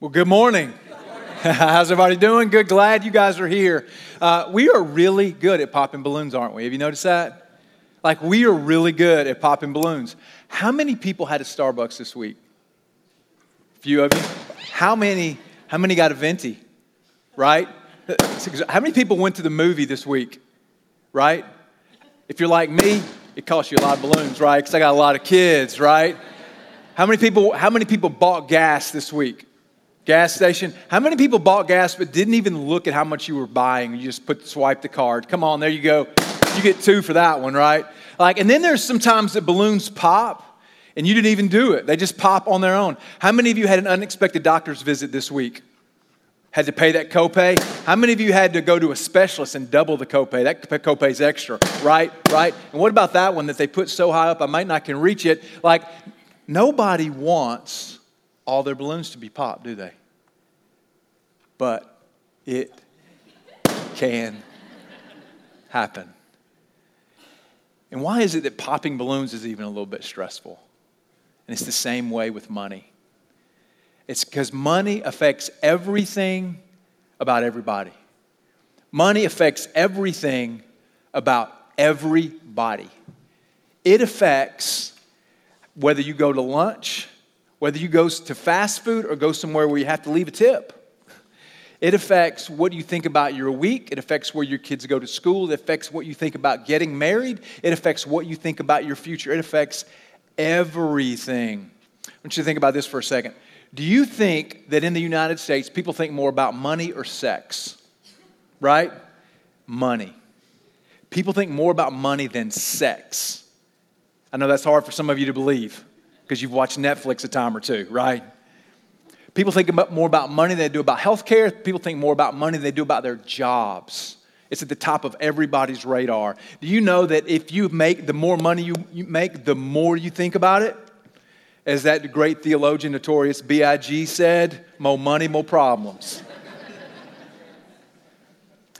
Well, good morning. How's everybody doing? Good. Glad you guys are here. Uh, we are really good at popping balloons, aren't we? Have you noticed that? Like, we are really good at popping balloons. How many people had a Starbucks this week? A few of you. How many? How many got a venti? Right? How many people went to the movie this week? Right? If you're like me, it costs you a lot of balloons, right? Because I got a lot of kids, right? How many people? How many people bought gas this week? Gas station. How many people bought gas but didn't even look at how much you were buying? You just put swipe the card. Come on, there you go. You get two for that one, right? Like, and then there's sometimes that balloons pop and you didn't even do it. They just pop on their own. How many of you had an unexpected doctor's visit this week? Had to pay that copay? How many of you had to go to a specialist and double the copay? That copay's extra, right? Right? And what about that one that they put so high up I might not can reach it? Like nobody wants all their balloons to be popped, do they? But it can happen. And why is it that popping balloons is even a little bit stressful? And it's the same way with money. It's because money affects everything about everybody. Money affects everything about everybody. It affects whether you go to lunch whether you go to fast food or go somewhere where you have to leave a tip. It affects what you think about your week. It affects where your kids go to school. It affects what you think about getting married. It affects what you think about your future. It affects everything. I want you to think about this for a second. Do you think that in the United States, people think more about money or sex? Right? Money. People think more about money than sex. I know that's hard for some of you to believe because you've watched Netflix a time or two, right? People think about more about money than they do about healthcare. People think more about money than they do about their jobs. It's at the top of everybody's radar. Do you know that if you make the more money you, you make, the more you think about it? As that great theologian, notorious B.I.G. said, more money, more problems.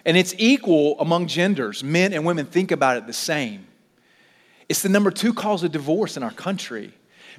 and it's equal among genders. Men and women think about it the same. It's the number two cause of divorce in our country.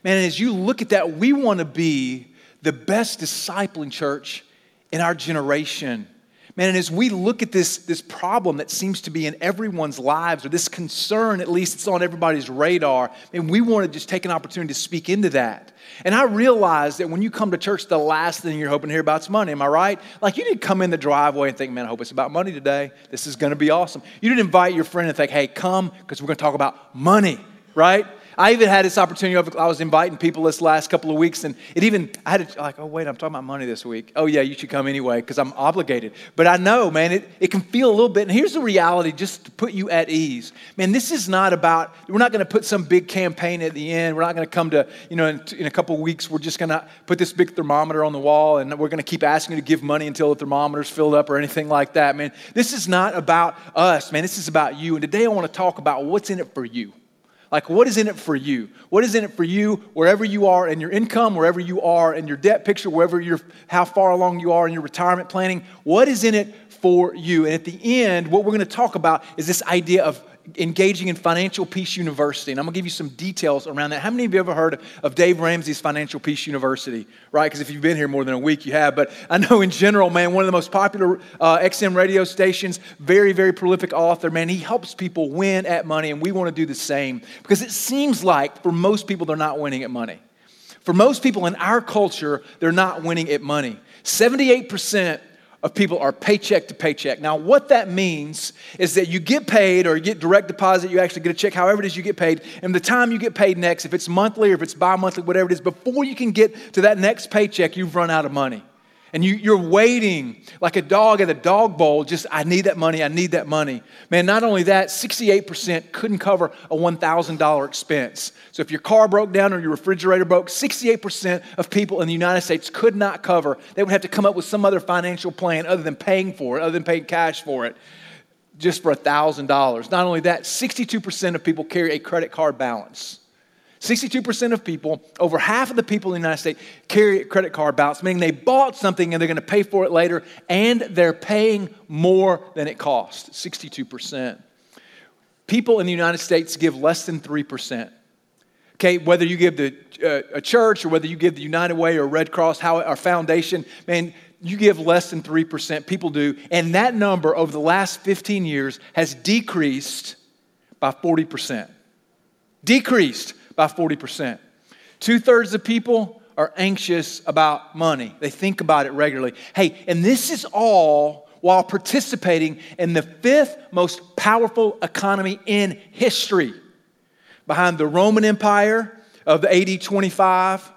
Man, as you look at that, we want to be the best discipling church in our generation. Man, and as we look at this, this problem that seems to be in everyone's lives, or this concern, at least it's on everybody's radar, and we want to just take an opportunity to speak into that. And I realize that when you come to church, the last thing you're hoping to hear about is money. Am I right? Like you didn't come in the driveway and think, man, I hope it's about money today. This is going to be awesome. You didn't invite your friend and think, hey, come, because we're going to talk about money, right? I even had this opportunity. I was inviting people this last couple of weeks, and it even, I had to, like, oh, wait, I'm talking about money this week. Oh, yeah, you should come anyway because I'm obligated. But I know, man, it, it can feel a little bit. And here's the reality just to put you at ease. Man, this is not about, we're not going to put some big campaign at the end. We're not going to come to, you know, in, in a couple of weeks, we're just going to put this big thermometer on the wall and we're going to keep asking you to give money until the thermometer's filled up or anything like that, man. This is not about us, man. This is about you. And today I want to talk about what's in it for you. Like, what is in it for you? What is in it for you wherever you are in your income, wherever you are in your debt picture, wherever you're, how far along you are in your retirement planning? What is in it for you? And at the end, what we're going to talk about is this idea of engaging in Financial Peace University. And I'm going to give you some details around that. How many of you ever heard of Dave Ramsey's Financial Peace University? Right? Because if you've been here more than a week, you have. But I know in general, man, one of the most popular uh, XM radio stations, very, very prolific author, man, he helps people win at money. And we want to do the same because it seems like for most people, they're not winning at money. For most people in our culture, they're not winning at money. 78% of people are paycheck to paycheck. Now, what that means is that you get paid or you get direct deposit, you actually get a check, however it is you get paid, and the time you get paid next, if it's monthly or if it's bi monthly, whatever it is, before you can get to that next paycheck, you've run out of money. And you, you're waiting like a dog at a dog bowl, just, I need that money, I need that money. Man, not only that, 68% couldn't cover a $1,000 expense. So if your car broke down or your refrigerator broke, 68% of people in the United States could not cover. They would have to come up with some other financial plan other than paying for it, other than paying cash for it, just for a $1,000. Not only that, 62% of people carry a credit card balance. 62% of people, over half of the people in the United States, carry a credit card balance, meaning they bought something and they're going to pay for it later, and they're paying more than it cost 62%. People in the United States give less than 3%. Okay, whether you give the uh, a church or whether you give the United Way or Red Cross, how our foundation, man, you give less than 3%. People do. And that number over the last 15 years has decreased by 40%. Decreased by 40%. Two thirds of people are anxious about money, they think about it regularly. Hey, and this is all while participating in the fifth most powerful economy in history behind the Roman Empire of the AD 25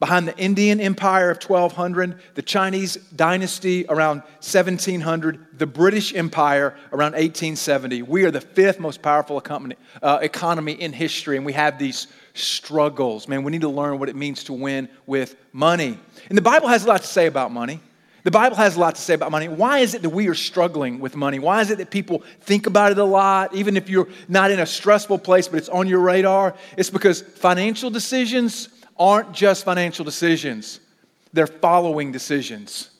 behind the Indian Empire of 1200, the Chinese dynasty around 1700, the British Empire around 1870. We are the fifth most powerful economy, uh, economy in history, and we have these struggles. Man, we need to learn what it means to win with money. And the Bible has a lot to say about money. The Bible has a lot to say about money. Why is it that we are struggling with money? Why is it that people think about it a lot, even if you're not in a stressful place, but it's on your radar? It's because financial decisions aren't just financial decisions, they're following decisions.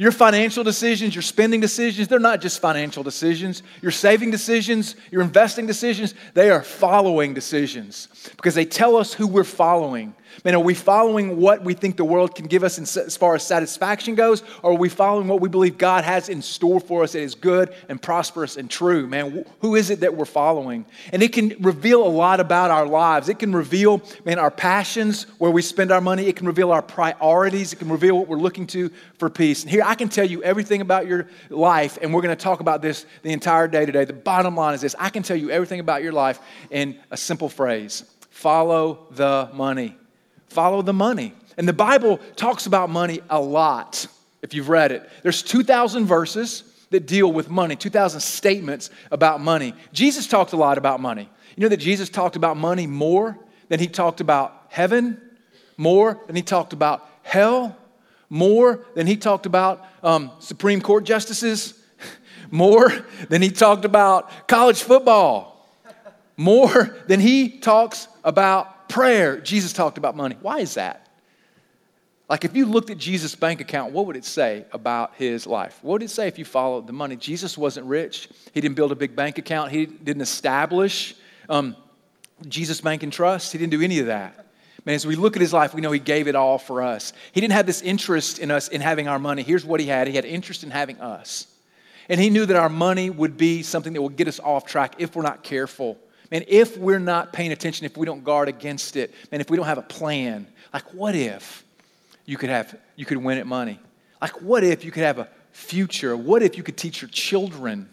Your financial decisions, your spending decisions, they're not just financial decisions. Your saving decisions, your investing decisions, they are following decisions because they tell us who we're following. Man, are we following what we think the world can give us as far as satisfaction goes, or are we following what we believe God has in store for us that is good and prosperous and true? Man, who is it that we're following? And it can reveal a lot about our lives. It can reveal, man, our passions, where we spend our money. It can reveal our priorities. It can reveal what we're looking to for peace. And here, I can tell you everything about your life, and we're going to talk about this the entire day today. The bottom line is this I can tell you everything about your life in a simple phrase follow the money follow the money. And the Bible talks about money a lot, if you've read it. There's 2,000 verses that deal with money, 2,000 statements about money. Jesus talked a lot about money. You know that Jesus talked about money more than he talked about heaven, more than he talked about hell, more than he talked about um, Supreme Court justices, more than he talked about college football, more than he talks about prayer, Jesus talked about money. Why is that? Like, if you looked at Jesus' bank account, what would it say about his life? What would it say if you followed the money? Jesus wasn't rich. He didn't build a big bank account. He didn't establish um, Jesus Bank and Trust. He didn't do any of that. Man, as we look at his life, we know he gave it all for us. He didn't have this interest in us in having our money. Here's what he had he had interest in having us. And he knew that our money would be something that would get us off track if we're not careful. Man, if we're not paying attention, if we don't guard against it, and if we don't have a plan, like what if you could have you could win at money? Like what if you could have a future? What if you could teach your children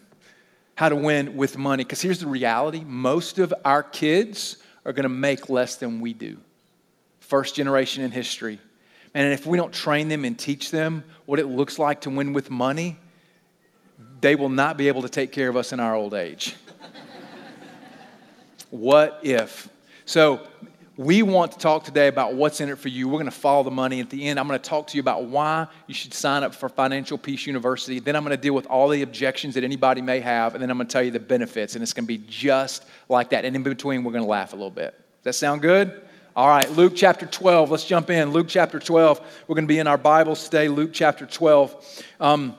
how to win with money? Because here's the reality: most of our kids are going to make less than we do. First generation in history. And if we don't train them and teach them what it looks like to win with money, they will not be able to take care of us in our old age. What if? So, we want to talk today about what's in it for you. We're going to follow the money. At the end, I'm going to talk to you about why you should sign up for Financial Peace University. Then I'm going to deal with all the objections that anybody may have, and then I'm going to tell you the benefits. And it's going to be just like that. And in between, we're going to laugh a little bit. Does that sound good? All right, Luke chapter 12. Let's jump in. Luke chapter 12. We're going to be in our Bibles today, Luke chapter 12. Um,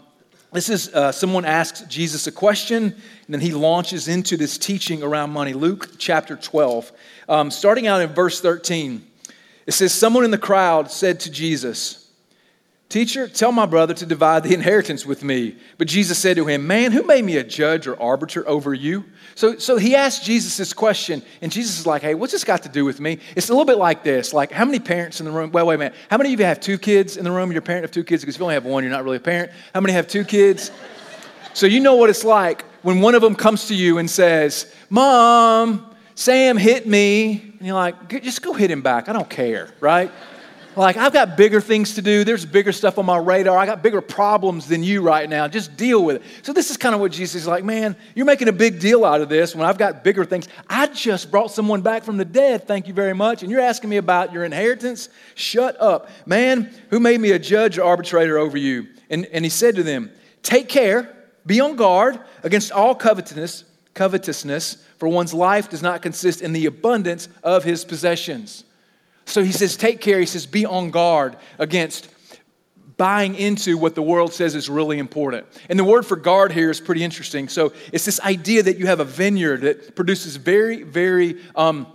this is uh, someone asks Jesus a question, and then he launches into this teaching around money. Luke chapter 12. Um, starting out in verse 13, it says, Someone in the crowd said to Jesus, Teacher, tell my brother to divide the inheritance with me. But Jesus said to him, Man, who made me a judge or arbiter over you? So, so he asked Jesus this question, and Jesus is like, Hey, what's this got to do with me? It's a little bit like this. Like, how many parents in the room? Well, wait a minute. How many of you have two kids in the room? You're a parent of two kids? Because if you only have one, you're not really a parent. How many have two kids? So you know what it's like when one of them comes to you and says, Mom, Sam hit me. And you're like, just go hit him back. I don't care, right? Like, I've got bigger things to do. There's bigger stuff on my radar. I got bigger problems than you right now. Just deal with it. So, this is kind of what Jesus is like, man, you're making a big deal out of this when I've got bigger things. I just brought someone back from the dead, thank you very much. And you're asking me about your inheritance? Shut up. Man, who made me a judge or arbitrator over you? And, and he said to them, Take care, be on guard against all covetousness, covetousness, for one's life does not consist in the abundance of his possessions. So he says, take care. He says, be on guard against buying into what the world says is really important. And the word for guard here is pretty interesting. So it's this idea that you have a vineyard that produces very, very um,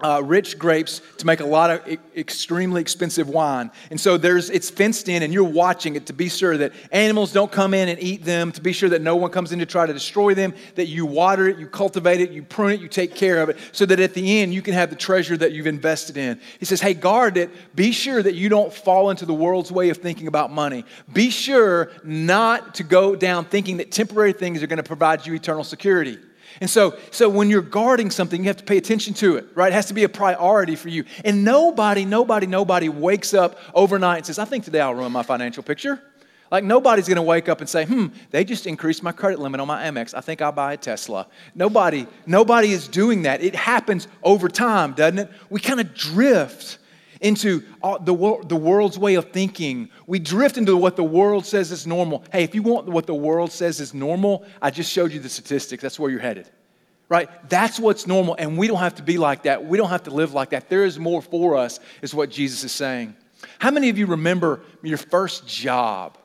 uh, rich grapes to make a lot of e- extremely expensive wine. And so there's it's fenced in and you're watching it to be sure that animals don't come in and eat them, to be sure that no one comes in to try to destroy them, that you water it, you cultivate it, you prune it, you take care of it, so that at the end you can have the treasure that you've invested in. He says, hey, guard it. Be sure that you don't fall into the world's way of thinking about money. Be sure not to go down thinking that temporary things are going to provide you eternal security. And so, so when you're guarding something, you have to pay attention to it, right? It has to be a priority for you. And nobody, nobody, nobody wakes up overnight and says, I think today I'll ruin my financial picture. Like nobody's going to wake up and say, "Hmm, they just increased my credit limit on my Amex. I think I'll buy a Tesla." Nobody, nobody is doing that. It happens over time, doesn't it? We kind of drift into uh, the, the world's way of thinking. We drift into what the world says is normal. Hey, if you want what the world says is normal, I just showed you the statistics. That's where you're headed. Right? That's what's normal. And we don't have to be like that. We don't have to live like that. There is more for us, is what Jesus is saying. How many of you remember your first job?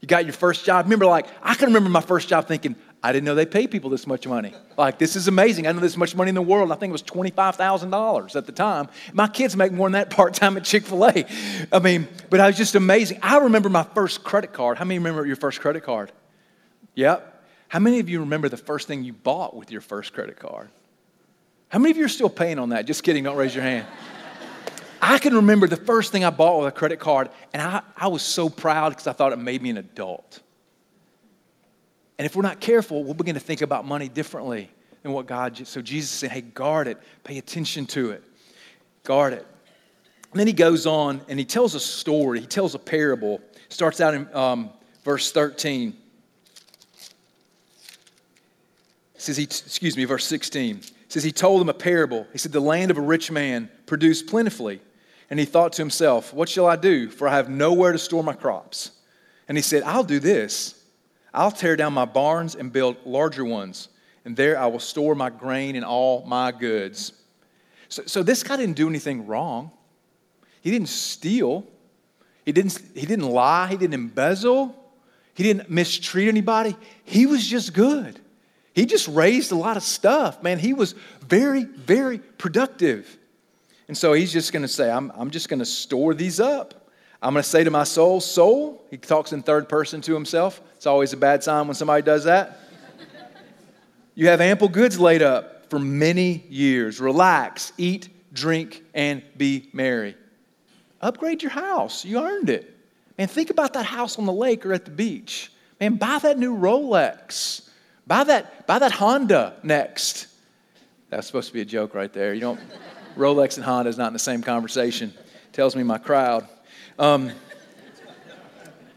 You got your first job. Remember, like, I can remember my first job thinking, I didn't know they pay people this much money. Like, this is amazing. I know this much money in the world. I think it was $25,000 at the time. My kids make more than that part time at Chick fil A. I mean, but I was just amazing. I remember my first credit card. How many remember your first credit card? Yep. How many of you remember the first thing you bought with your first credit card? How many of you are still paying on that? Just kidding, don't raise your hand. I can remember the first thing I bought with a credit card, and I, I was so proud because I thought it made me an adult. And if we're not careful, we'll begin to think about money differently than what God. So Jesus said, hey, guard it, pay attention to it, guard it. And then he goes on and he tells a story, he tells a parable. Starts out in um, verse 13. says he, excuse me, verse 16. says he told them a parable. He said, The land of a rich man produced plentifully. And he thought to himself, What shall I do? For I have nowhere to store my crops. And he said, I'll do this. I'll tear down my barns and build larger ones, and there I will store my grain and all my goods. So, so this guy didn't do anything wrong. He didn't steal. He didn't, he didn't lie. He didn't embezzle. He didn't mistreat anybody. He was just good. He just raised a lot of stuff. Man, he was very, very productive. And so he's just going to say, I'm, I'm just going to store these up. I'm going to say to my soul, Soul, he talks in third person to himself. It's always a bad sign when somebody does that. you have ample goods laid up for many years. Relax, eat, drink, and be merry. Upgrade your house. You earned it. Man, think about that house on the lake or at the beach. Man, buy that new Rolex. Buy that, buy that Honda next. That's supposed to be a joke right there. You don't, Rolex and Honda is not in the same conversation. Tells me my crowd. Um,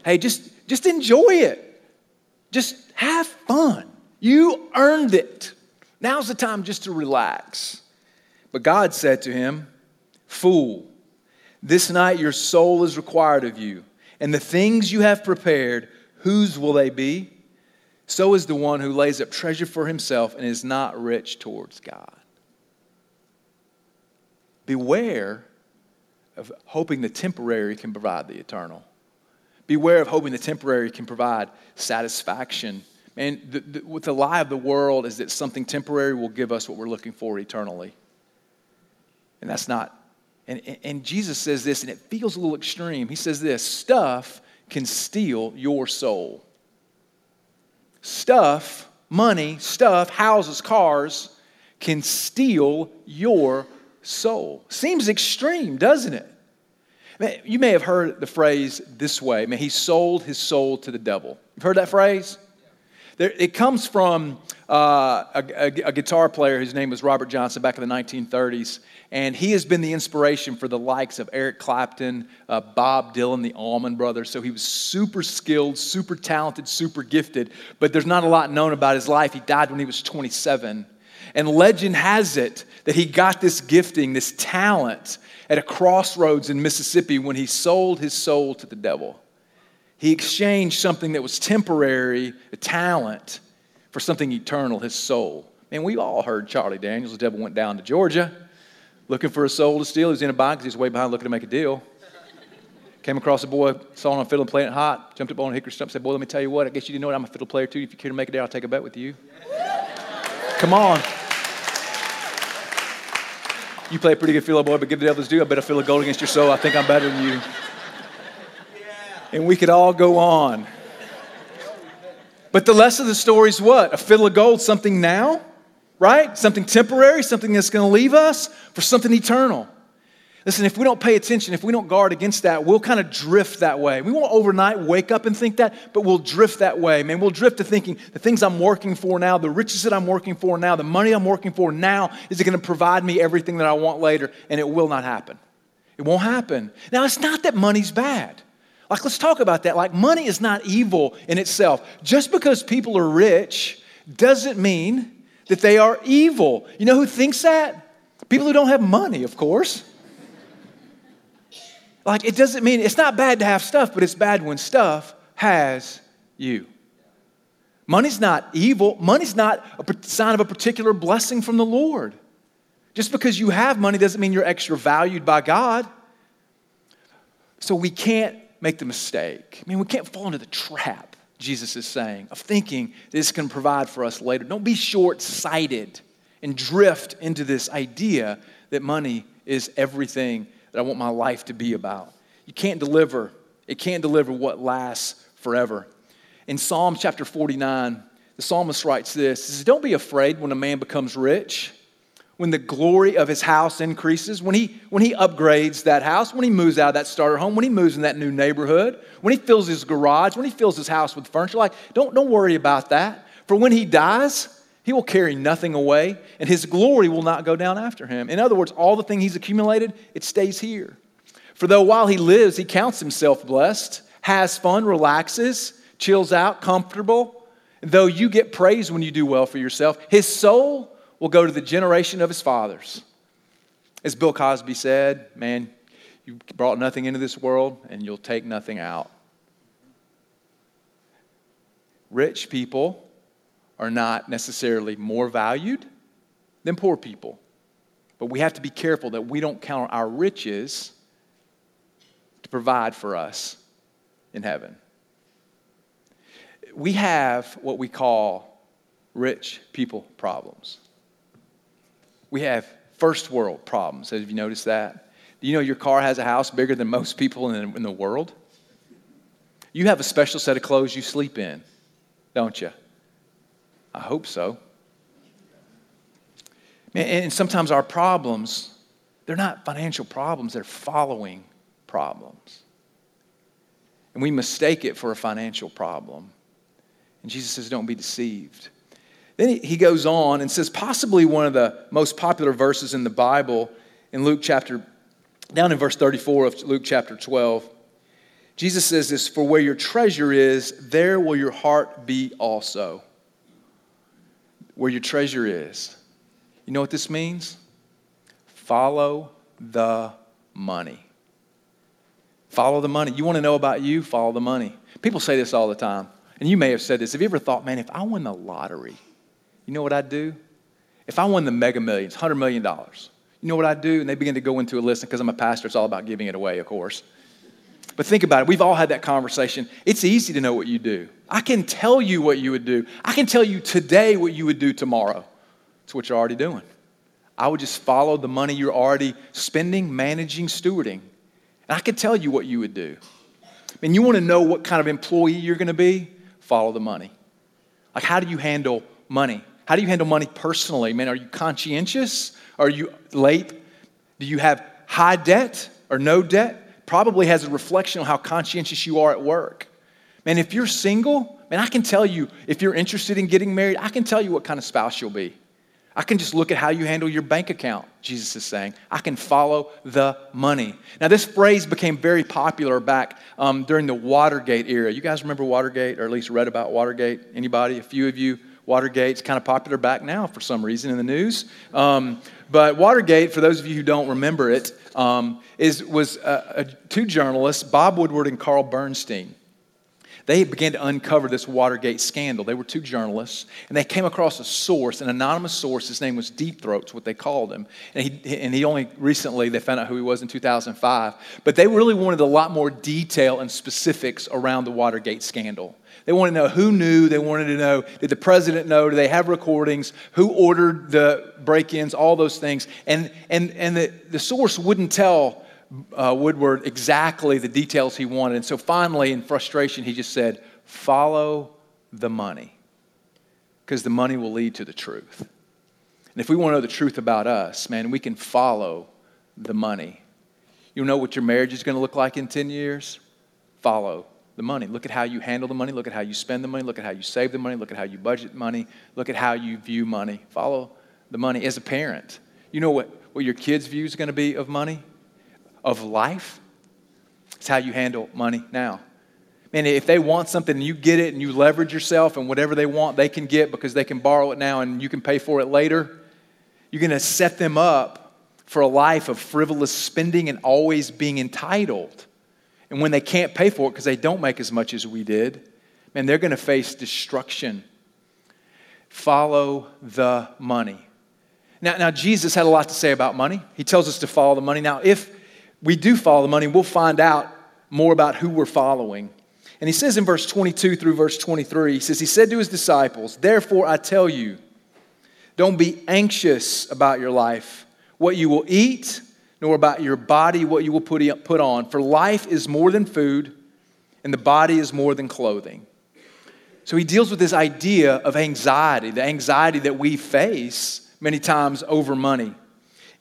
hey, just, just enjoy it. Just have fun. You earned it. Now's the time just to relax. But God said to him, Fool, this night your soul is required of you, and the things you have prepared, whose will they be? So is the one who lays up treasure for himself and is not rich towards God. Beware of hoping the temporary can provide the eternal. Beware of hoping the temporary can provide satisfaction. And the, the, with the lie of the world is that something temporary will give us what we're looking for eternally. And that's not. And, and Jesus says this, and it feels a little extreme. He says this stuff can steal your soul. Stuff, money, stuff, houses, cars can steal your soul. Seems extreme, doesn't it? You may have heard the phrase this way man, he sold his soul to the devil. You've heard that phrase? There, it comes from uh, a, a, a, guitar player whose name was Robert Johnson back in the 1930s. And he has been the inspiration for the likes of Eric Clapton, uh, Bob Dylan, the Allman Brothers. So he was super skilled, super talented, super gifted. But there's not a lot known about his life. He died when he was 27. And legend has it that he got this gifting, this talent, at a crossroads in Mississippi when he sold his soul to the devil. He exchanged something that was temporary, a talent, for something eternal, his soul. And we've all heard Charlie Daniels. The devil went down to Georgia looking for a soul to steal. He was in a because he was way behind looking to make a deal. Came across a boy, saw him on fiddle playing it hot, jumped up on a hickory stump, said, Boy, let me tell you what, I guess you didn't know it. I'm a fiddle player too. If you care to make a deal, I'll take a bet with you. Come on. You play a pretty good field boy, but give the devil his due. I bet I feel a gold against your soul. I think I'm better than you. And we could all go on. But the lesson of the story is what? A fiddle of gold, something now, right? Something temporary, something that's going to leave us for something eternal. Listen, if we don't pay attention, if we don't guard against that, we'll kind of drift that way. We won't overnight wake up and think that, but we'll drift that way. Man, we'll drift to thinking the things I'm working for now, the riches that I'm working for now, the money I'm working for now, is it going to provide me everything that I want later? And it will not happen. It won't happen. Now, it's not that money's bad. Like, let's talk about that. Like, money is not evil in itself. Just because people are rich doesn't mean that they are evil. You know who thinks that? People who don't have money, of course. Like, it doesn't mean it's not bad to have stuff, but it's bad when stuff has you. Money's not evil. Money's not a sign of a particular blessing from the Lord. Just because you have money doesn't mean you're extra valued by God. So we can't make the mistake. I mean, we can't fall into the trap, Jesus is saying, of thinking this can provide for us later. Don't be short sighted and drift into this idea that money is everything that I want my life to be about. You can't deliver, it can't deliver what lasts forever. In Psalm chapter 49, the psalmist writes this says, Don't be afraid when a man becomes rich, when the glory of his house increases, when he, when he upgrades that house, when he moves out of that starter home, when he moves in that new neighborhood, when he fills his garage, when he fills his house with furniture. Like, don't, don't worry about that. For when he dies, he will carry nothing away, and his glory will not go down after him. In other words, all the thing he's accumulated, it stays here. For though while he lives, he counts himself blessed, has fun, relaxes, chills out, comfortable, though you get praise when you do well for yourself, his soul will go to the generation of his fathers. As Bill Cosby said, man, you brought nothing into this world and you'll take nothing out. Rich people are not necessarily more valued than poor people. But we have to be careful that we don't count our riches to provide for us in heaven. We have what we call rich people problems. We have first world problems. Have you noticed that? Do you know your car has a house bigger than most people in, in the world? You have a special set of clothes you sleep in, don't you? I hope so. And sometimes our problems, they're not financial problems, they're following problems. And we mistake it for a financial problem. And Jesus says, Don't be deceived. Then he goes on and says, possibly one of the most popular verses in the Bible in Luke chapter, down in verse 34 of Luke chapter 12. Jesus says this For where your treasure is, there will your heart be also where your treasure is. You know what this means? Follow the money. Follow the money. You want to know about you? Follow the money. People say this all the time. And you may have said this. Have you ever thought, man, if I won the lottery, you know what I'd do? If I won the mega millions, $100 million, you know what I'd do? And they begin to go into a list. Because I'm a pastor, it's all about giving it away, of course. But think about it. We've all had that conversation. It's easy to know what you do. I can tell you what you would do. I can tell you today what you would do tomorrow. It's what you're already doing. I would just follow the money you're already spending, managing, stewarding. And I can tell you what you would do. And you want to know what kind of employee you're going to be? Follow the money. Like, how do you handle money? How do you handle money personally? Man, are you conscientious? Are you late? Do you have high debt or no debt? Probably has a reflection on how conscientious you are at work. Man, if you're single, man, I can tell you, if you're interested in getting married, I can tell you what kind of spouse you'll be. I can just look at how you handle your bank account, Jesus is saying. I can follow the money. Now, this phrase became very popular back um, during the Watergate era. You guys remember Watergate, or at least read about Watergate? Anybody? A few of you? Watergate's kind of popular back now for some reason in the news. Um, but Watergate, for those of you who don't remember it, um, is, was uh, two journalists, Bob Woodward and Carl Bernstein. They began to uncover this Watergate scandal. They were two journalists, and they came across a source, an anonymous source. His name was Deep Throats, what they called him. And he, and he only recently, they found out who he was in 2005. But they really wanted a lot more detail and specifics around the Watergate scandal. They wanted to know who knew. They wanted to know did the president know? Do they have recordings? Who ordered the break ins? All those things. And, and, and the, the source wouldn't tell uh, Woodward exactly the details he wanted. And so finally, in frustration, he just said, Follow the money, because the money will lead to the truth. And if we want to know the truth about us, man, we can follow the money. You know what your marriage is going to look like in 10 years? Follow the money. Look at how you handle the money. Look at how you spend the money. Look at how you save the money. Look at how you budget money. Look at how you view money. Follow the money. As a parent, you know what, what your kids' view is going to be of money? Of life. It's how you handle money now. Man, if they want something you get it and you leverage yourself and whatever they want, they can get because they can borrow it now and you can pay for it later, you're going to set them up for a life of frivolous spending and always being entitled. And when they can't pay for it because they don't make as much as we did, man, they're going to face destruction. Follow the money. Now, now, Jesus had a lot to say about money. He tells us to follow the money. Now, if we do follow the money, we'll find out more about who we're following. And he says in verse 22 through verse 23, he says, He said to his disciples, Therefore I tell you, don't be anxious about your life, what you will eat, nor about your body, what you will put, put on. For life is more than food, and the body is more than clothing. So he deals with this idea of anxiety, the anxiety that we face many times over money.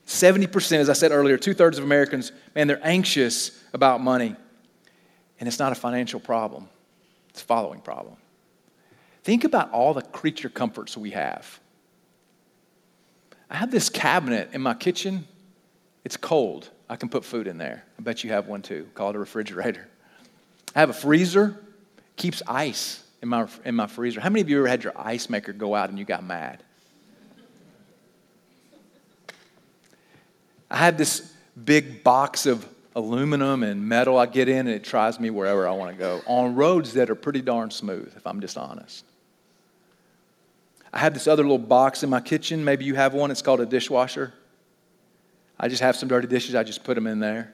70%, as I said earlier, two thirds of Americans, man, they're anxious about money. And it's not a financial problem, it's a following problem. Think about all the creature comforts we have. I have this cabinet in my kitchen. It's cold. I can put food in there. I bet you have one too. Call it a refrigerator. I have a freezer. Keeps ice in my, in my freezer. How many of you ever had your ice maker go out and you got mad? I have this big box of aluminum and metal I get in, and it tries me wherever I want to go on roads that are pretty darn smooth, if I'm just honest. I have this other little box in my kitchen. Maybe you have one. It's called a dishwasher. I just have some dirty dishes. I just put them in there.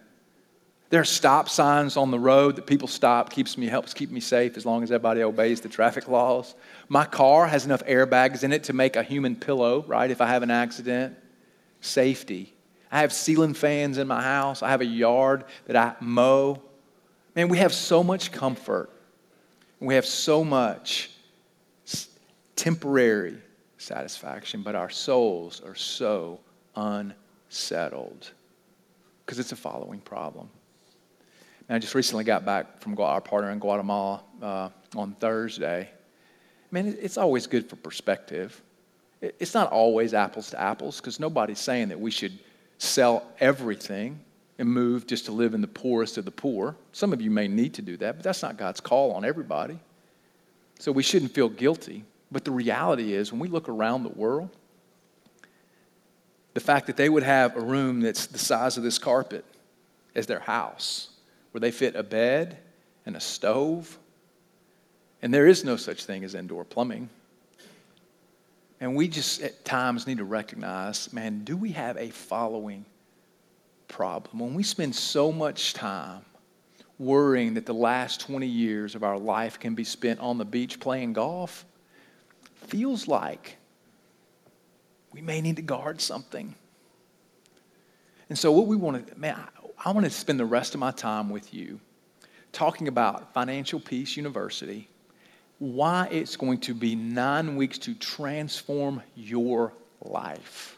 There are stop signs on the road that people stop, keeps me helps keep me safe as long as everybody obeys the traffic laws. My car has enough airbags in it to make a human pillow, right? If I have an accident, safety. I have ceiling fans in my house. I have a yard that I mow. Man, we have so much comfort. We have so much temporary satisfaction, but our souls are so unsettled because it's a following problem. And I just recently got back from our partner in Guatemala uh, on Thursday. I mean, it's always good for perspective. It's not always apples to apples because nobody's saying that we should sell everything and move just to live in the poorest of the poor. Some of you may need to do that, but that's not God's call on everybody. So we shouldn't feel guilty. But the reality is, when we look around the world, the fact that they would have a room that's the size of this carpet as their house, where they fit a bed and a stove, and there is no such thing as indoor plumbing. And we just at times need to recognize man, do we have a following problem? When we spend so much time worrying that the last 20 years of our life can be spent on the beach playing golf, feels like we may need to guard something. And so, what we want to, man, I, want to spend the rest of my time with you talking about Financial Peace University why it's going to be nine weeks to transform your life.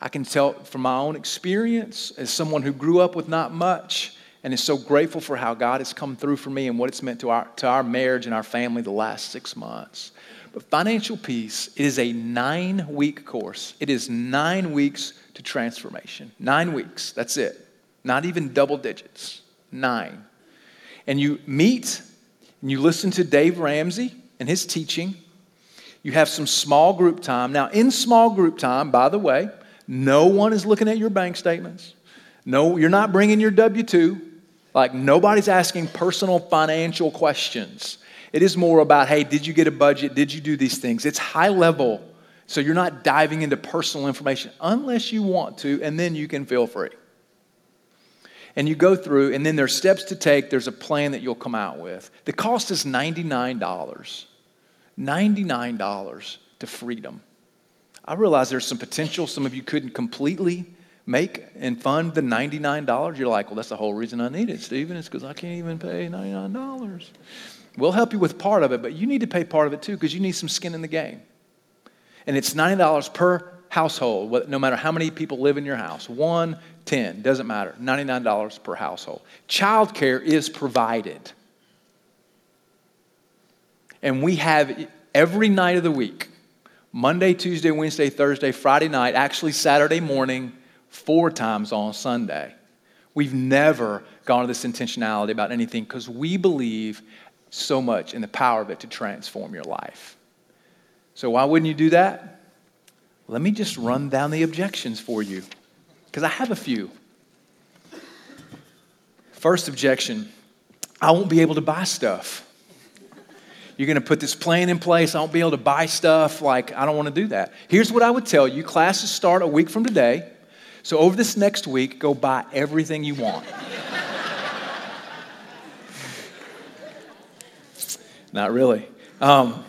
I can tell from my own experience as someone who grew up with not much and is so grateful for how God has come through for me and what it's meant to our, to our marriage and our family the last six months. But financial peace is a nine week course. It is nine weeks to transformation. Nine weeks, that's it. Not even double digits. Nine. And you meet and you listen to Dave Ramsey and his teaching. You have some small group time. Now, in small group time, by the way, no one is looking at your bank statements. No, you're not bringing your W 2. Like nobody's asking personal financial questions. It is more about, hey, did you get a budget? Did you do these things? It's high level. So you're not diving into personal information unless you want to, and then you can feel free. And you go through, and then there's steps to take. There's a plan that you'll come out with. The cost is $99. $99 to freedom. I realize there's some potential some of you couldn't completely make and fund the $99. You're like, well, that's the whole reason I need it, Stephen. It's because I can't even pay $99. We'll help you with part of it, but you need to pay part of it too because you need some skin in the game. And it's $90 per household, no matter how many people live in your house. One, ten, doesn't matter. $99 per household. Childcare is provided. And we have every night of the week Monday, Tuesday, Wednesday, Thursday, Friday night, actually Saturday morning, four times on Sunday. We've never gone to this intentionality about anything because we believe so much in the power of it to transform your life. So, why wouldn't you do that? Let me just run down the objections for you because I have a few. First objection I won't be able to buy stuff. You're going to put this plan in place. I won't be able to buy stuff. Like, I don't want to do that. Here's what I would tell you classes start a week from today. So, over this next week, go buy everything you want. Not really. Um,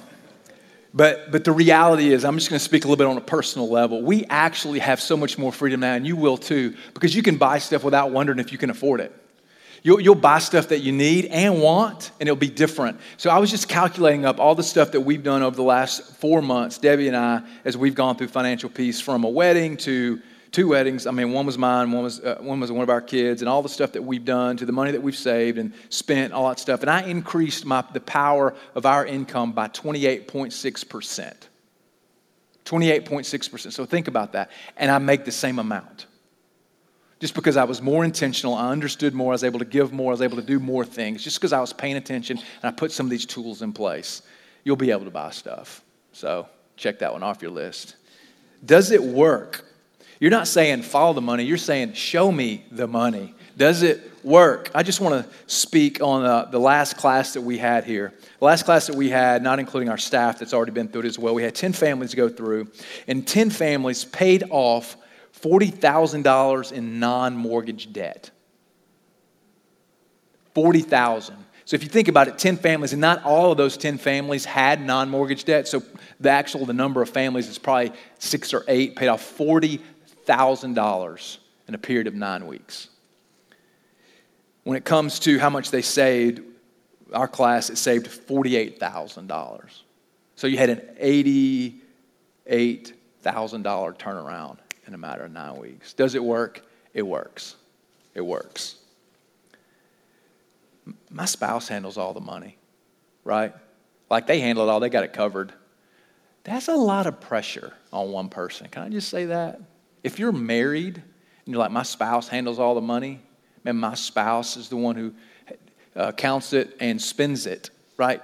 but, but the reality is, I'm just going to speak a little bit on a personal level. We actually have so much more freedom now, and you will too, because you can buy stuff without wondering if you can afford it. You'll, you'll buy stuff that you need and want, and it'll be different. So I was just calculating up all the stuff that we've done over the last four months, Debbie and I, as we've gone through financial peace from a wedding to two weddings. I mean, one was mine, one was, uh, one was one of our kids, and all the stuff that we've done to the money that we've saved and spent, all that stuff. And I increased my, the power of our income by 28.6%. 28.6%. So think about that. And I make the same amount just because I was more intentional, I understood more, I was able to give more, I was able to do more things, just because I was paying attention and I put some of these tools in place, you'll be able to buy stuff. So check that one off your list. Does it work? You're not saying follow the money, you're saying show me the money. Does it work? I just want to speak on uh, the last class that we had here. The last class that we had, not including our staff that's already been through it as well, we had 10 families go through, and 10 families paid off $40,000 in non mortgage debt. 40,000. So if you think about it, 10 families, and not all of those 10 families had non mortgage debt. So the actual the number of families is probably six or eight, paid off $40,000 in a period of nine weeks. When it comes to how much they saved, our class, it saved $48,000. So you had an $88,000 turnaround in a matter of nine weeks. Does it work? It works. It works. My spouse handles all the money, right? Like they handle it all, they got it covered. That's a lot of pressure on one person. Can I just say that? If you're married and you're like, my spouse handles all the money, man, my spouse is the one who uh, counts it and spends it, right?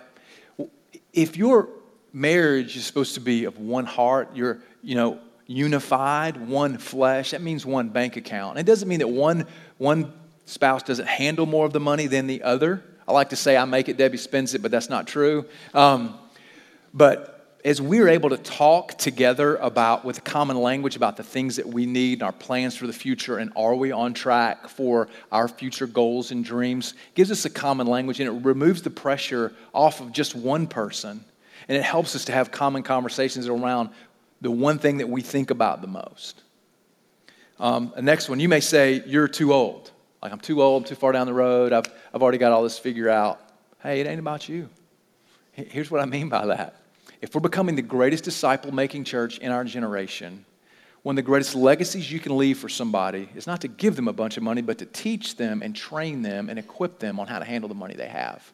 If your marriage is supposed to be of one heart, you're, you know, unified, one flesh. That means one bank account. And it doesn't mean that one, one spouse doesn't handle more of the money than the other. I like to say I make it, Debbie spends it, but that's not true. Um, but as we're able to talk together about, with common language, about the things that we need and our plans for the future, and are we on track for our future goals and dreams, gives us a common language and it removes the pressure off of just one person. And it helps us to have common conversations around the one thing that we think about the most. Um, the next one, you may say, You're too old. Like, I'm too old, I'm too far down the road, I've, I've already got all this figured out. Hey, it ain't about you. Here's what I mean by that. If we're becoming the greatest disciple making church in our generation, one of the greatest legacies you can leave for somebody is not to give them a bunch of money, but to teach them and train them and equip them on how to handle the money they have.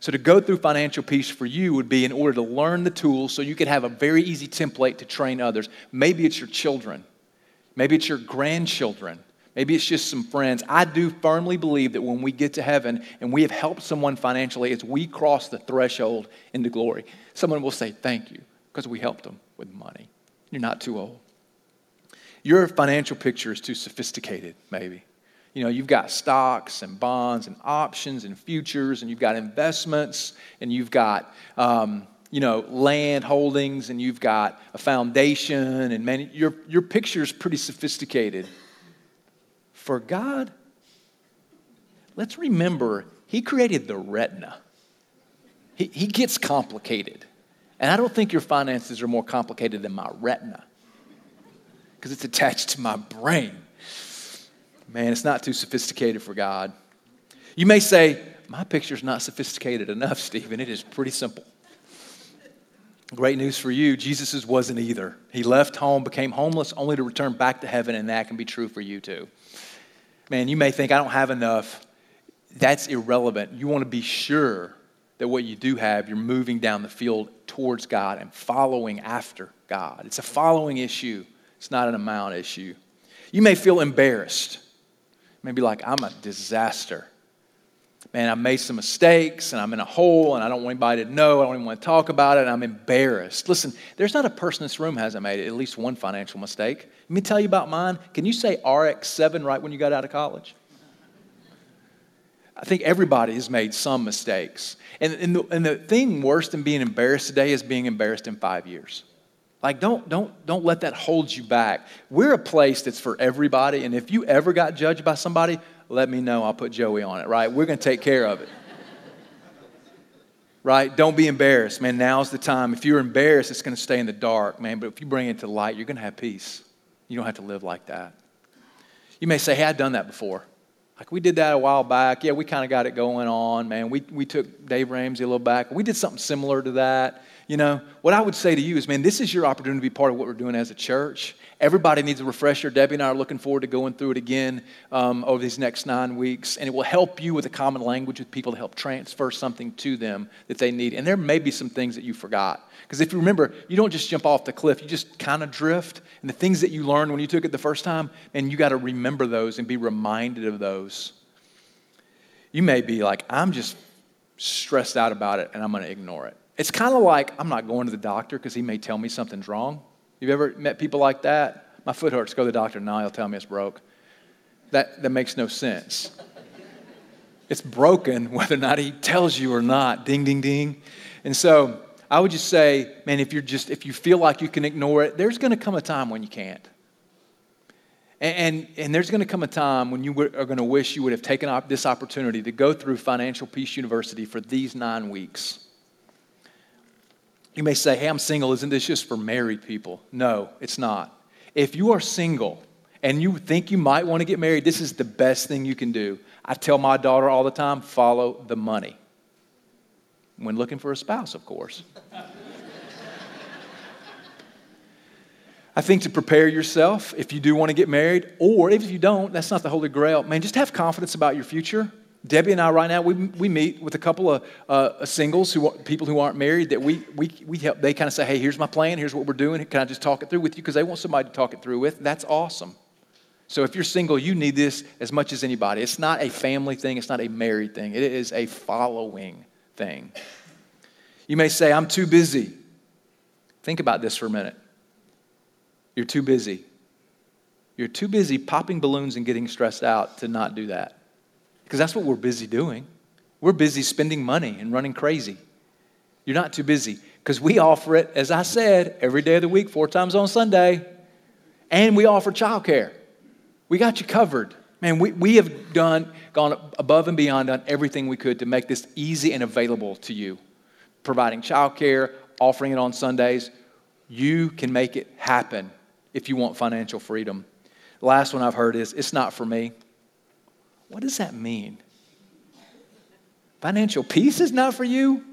So, to go through financial peace for you would be in order to learn the tools so you could have a very easy template to train others. Maybe it's your children, maybe it's your grandchildren, maybe it's just some friends. I do firmly believe that when we get to heaven and we have helped someone financially, as we cross the threshold into glory, someone will say, Thank you, because we helped them with money. You're not too old. Your financial picture is too sophisticated, maybe. You know, you've got stocks and bonds and options and futures, and you've got investments, and you've got, um, you know, land holdings, and you've got a foundation, and many, your, your picture is pretty sophisticated. For God, let's remember, He created the retina. He, he gets complicated. And I don't think your finances are more complicated than my retina because it's attached to my brain. Man, it's not too sophisticated for God. You may say, My picture's not sophisticated enough, Stephen. It is pretty simple. Great news for you Jesus' wasn't either. He left home, became homeless, only to return back to heaven, and that can be true for you too. Man, you may think, I don't have enough. That's irrelevant. You want to be sure that what you do have, you're moving down the field towards God and following after God. It's a following issue, it's not an amount issue. You may feel embarrassed. Maybe like, I'm a disaster. Man, I made some mistakes and I'm in a hole and I don't want anybody to know. I don't even want to talk about it I'm embarrassed. Listen, there's not a person in this room hasn't made at least one financial mistake. Let me tell you about mine. Can you say RX7 right when you got out of college? I think everybody has made some mistakes. And, and, the, and the thing worse than being embarrassed today is being embarrassed in five years. Like, don't, don't, don't let that hold you back. We're a place that's for everybody. And if you ever got judged by somebody, let me know. I'll put Joey on it, right? We're going to take care of it. right? Don't be embarrassed, man. Now's the time. If you're embarrassed, it's going to stay in the dark, man. But if you bring it to light, you're going to have peace. You don't have to live like that. You may say, hey, I've done that before. Like we did that a while back. Yeah, we kind of got it going on, man. We, we took Dave Ramsey a little back. We did something similar to that. You know, what I would say to you is, man, this is your opportunity to be part of what we're doing as a church. Everybody needs a refresher. Debbie and I are looking forward to going through it again um, over these next nine weeks. And it will help you with a common language with people to help transfer something to them that they need. And there may be some things that you forgot. Because if you remember, you don't just jump off the cliff, you just kind of drift. And the things that you learned when you took it the first time, and you got to remember those and be reminded of those. You may be like, I'm just stressed out about it and I'm going to ignore it. It's kind of like I'm not going to the doctor because he may tell me something's wrong. You've ever met people like that? My foot hurts, go to the doctor. Now he'll tell me it's broke. That, that makes no sense. It's broken whether or not he tells you or not. Ding, ding, ding. And so I would just say, man, if you're just, if you feel like you can ignore it, there's going to come a time when you can't. And, and, and there's going to come a time when you are going to wish you would have taken up this opportunity to go through Financial Peace University for these nine weeks. You may say, hey, I'm single. Isn't this just for married people? No, it's not. If you are single and you think you might want to get married, this is the best thing you can do. I tell my daughter all the time follow the money. When looking for a spouse, of course. I think to prepare yourself if you do want to get married, or if you don't, that's not the Holy Grail. Man, just have confidence about your future. Debbie and I, right now, we, we meet with a couple of uh, singles, who people who aren't married, that we, we, we help. They kind of say, hey, here's my plan, here's what we're doing. Can I just talk it through with you? Because they want somebody to talk it through with. That's awesome. So if you're single, you need this as much as anybody. It's not a family thing, it's not a married thing, it is a following thing. You may say, I'm too busy. Think about this for a minute. You're too busy. You're too busy popping balloons and getting stressed out to not do that. Because that's what we're busy doing. We're busy spending money and running crazy. You're not too busy because we offer it, as I said, every day of the week, four times on Sunday. And we offer childcare. We got you covered. Man, we, we have done, gone above and beyond, done everything we could to make this easy and available to you. Providing childcare, offering it on Sundays. You can make it happen if you want financial freedom. The last one I've heard is it's not for me. What does that mean? Financial peace is not for you?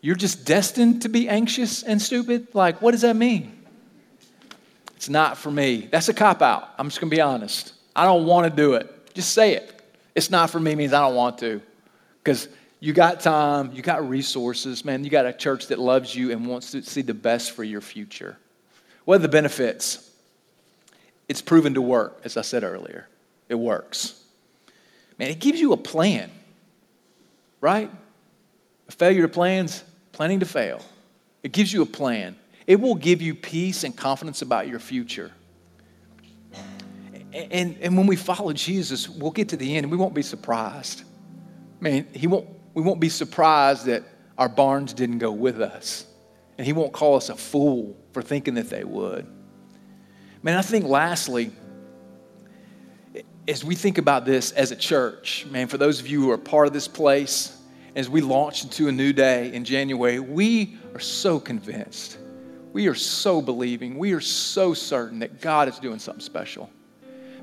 You're just destined to be anxious and stupid? Like, what does that mean? It's not for me. That's a cop out. I'm just going to be honest. I don't want to do it. Just say it. It's not for me means I don't want to. Because you got time, you got resources, man. You got a church that loves you and wants to see the best for your future. What are the benefits? It's proven to work, as I said earlier. It works. Man, it gives you a plan, right? A failure to plans, planning to fail. It gives you a plan. It will give you peace and confidence about your future. And, and when we follow Jesus, we'll get to the end and we won't be surprised. Man, he won't, we won't be surprised that our barns didn't go with us. And he won't call us a fool for thinking that they would. Man, I think lastly, as we think about this as a church, man, for those of you who are part of this place, as we launch into a new day in January, we are so convinced, we are so believing, we are so certain that God is doing something special.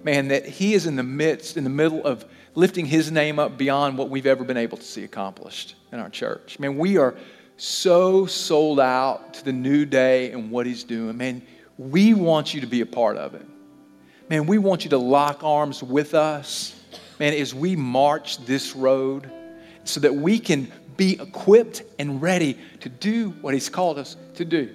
Man, that He is in the midst, in the middle of lifting His name up beyond what we've ever been able to see accomplished in our church. Man, we are so sold out to the new day and what He's doing. Man, we want you to be a part of it. Man, we want you to lock arms with us, man, as we march this road so that we can be equipped and ready to do what He's called us to do.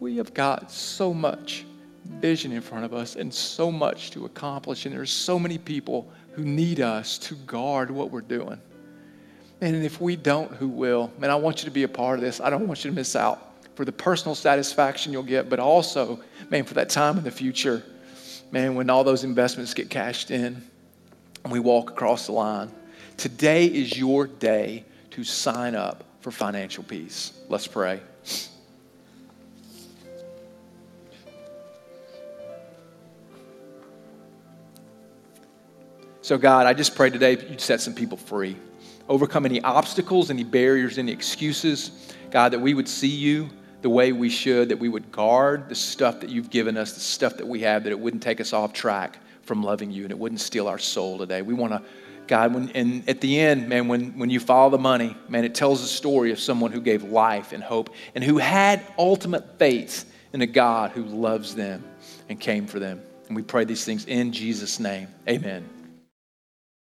We have got so much vision in front of us and so much to accomplish, and there's so many people who need us to guard what we're doing. And if we don't, who will? Man, I want you to be a part of this. I don't want you to miss out for the personal satisfaction you'll get, but also, man, for that time in the future, man, when all those investments get cashed in and we walk across the line. Today is your day to sign up for financial peace. Let's pray. So, God, I just pray today you'd set some people free. Overcome any obstacles, any barriers, any excuses. God, that we would see you the way we should, that we would guard the stuff that you've given us, the stuff that we have, that it wouldn't take us off track from loving you and it wouldn't steal our soul today. We want to, God, when, and at the end, man, when, when you follow the money, man, it tells a story of someone who gave life and hope and who had ultimate faith in a God who loves them and came for them. And we pray these things in Jesus' name. Amen.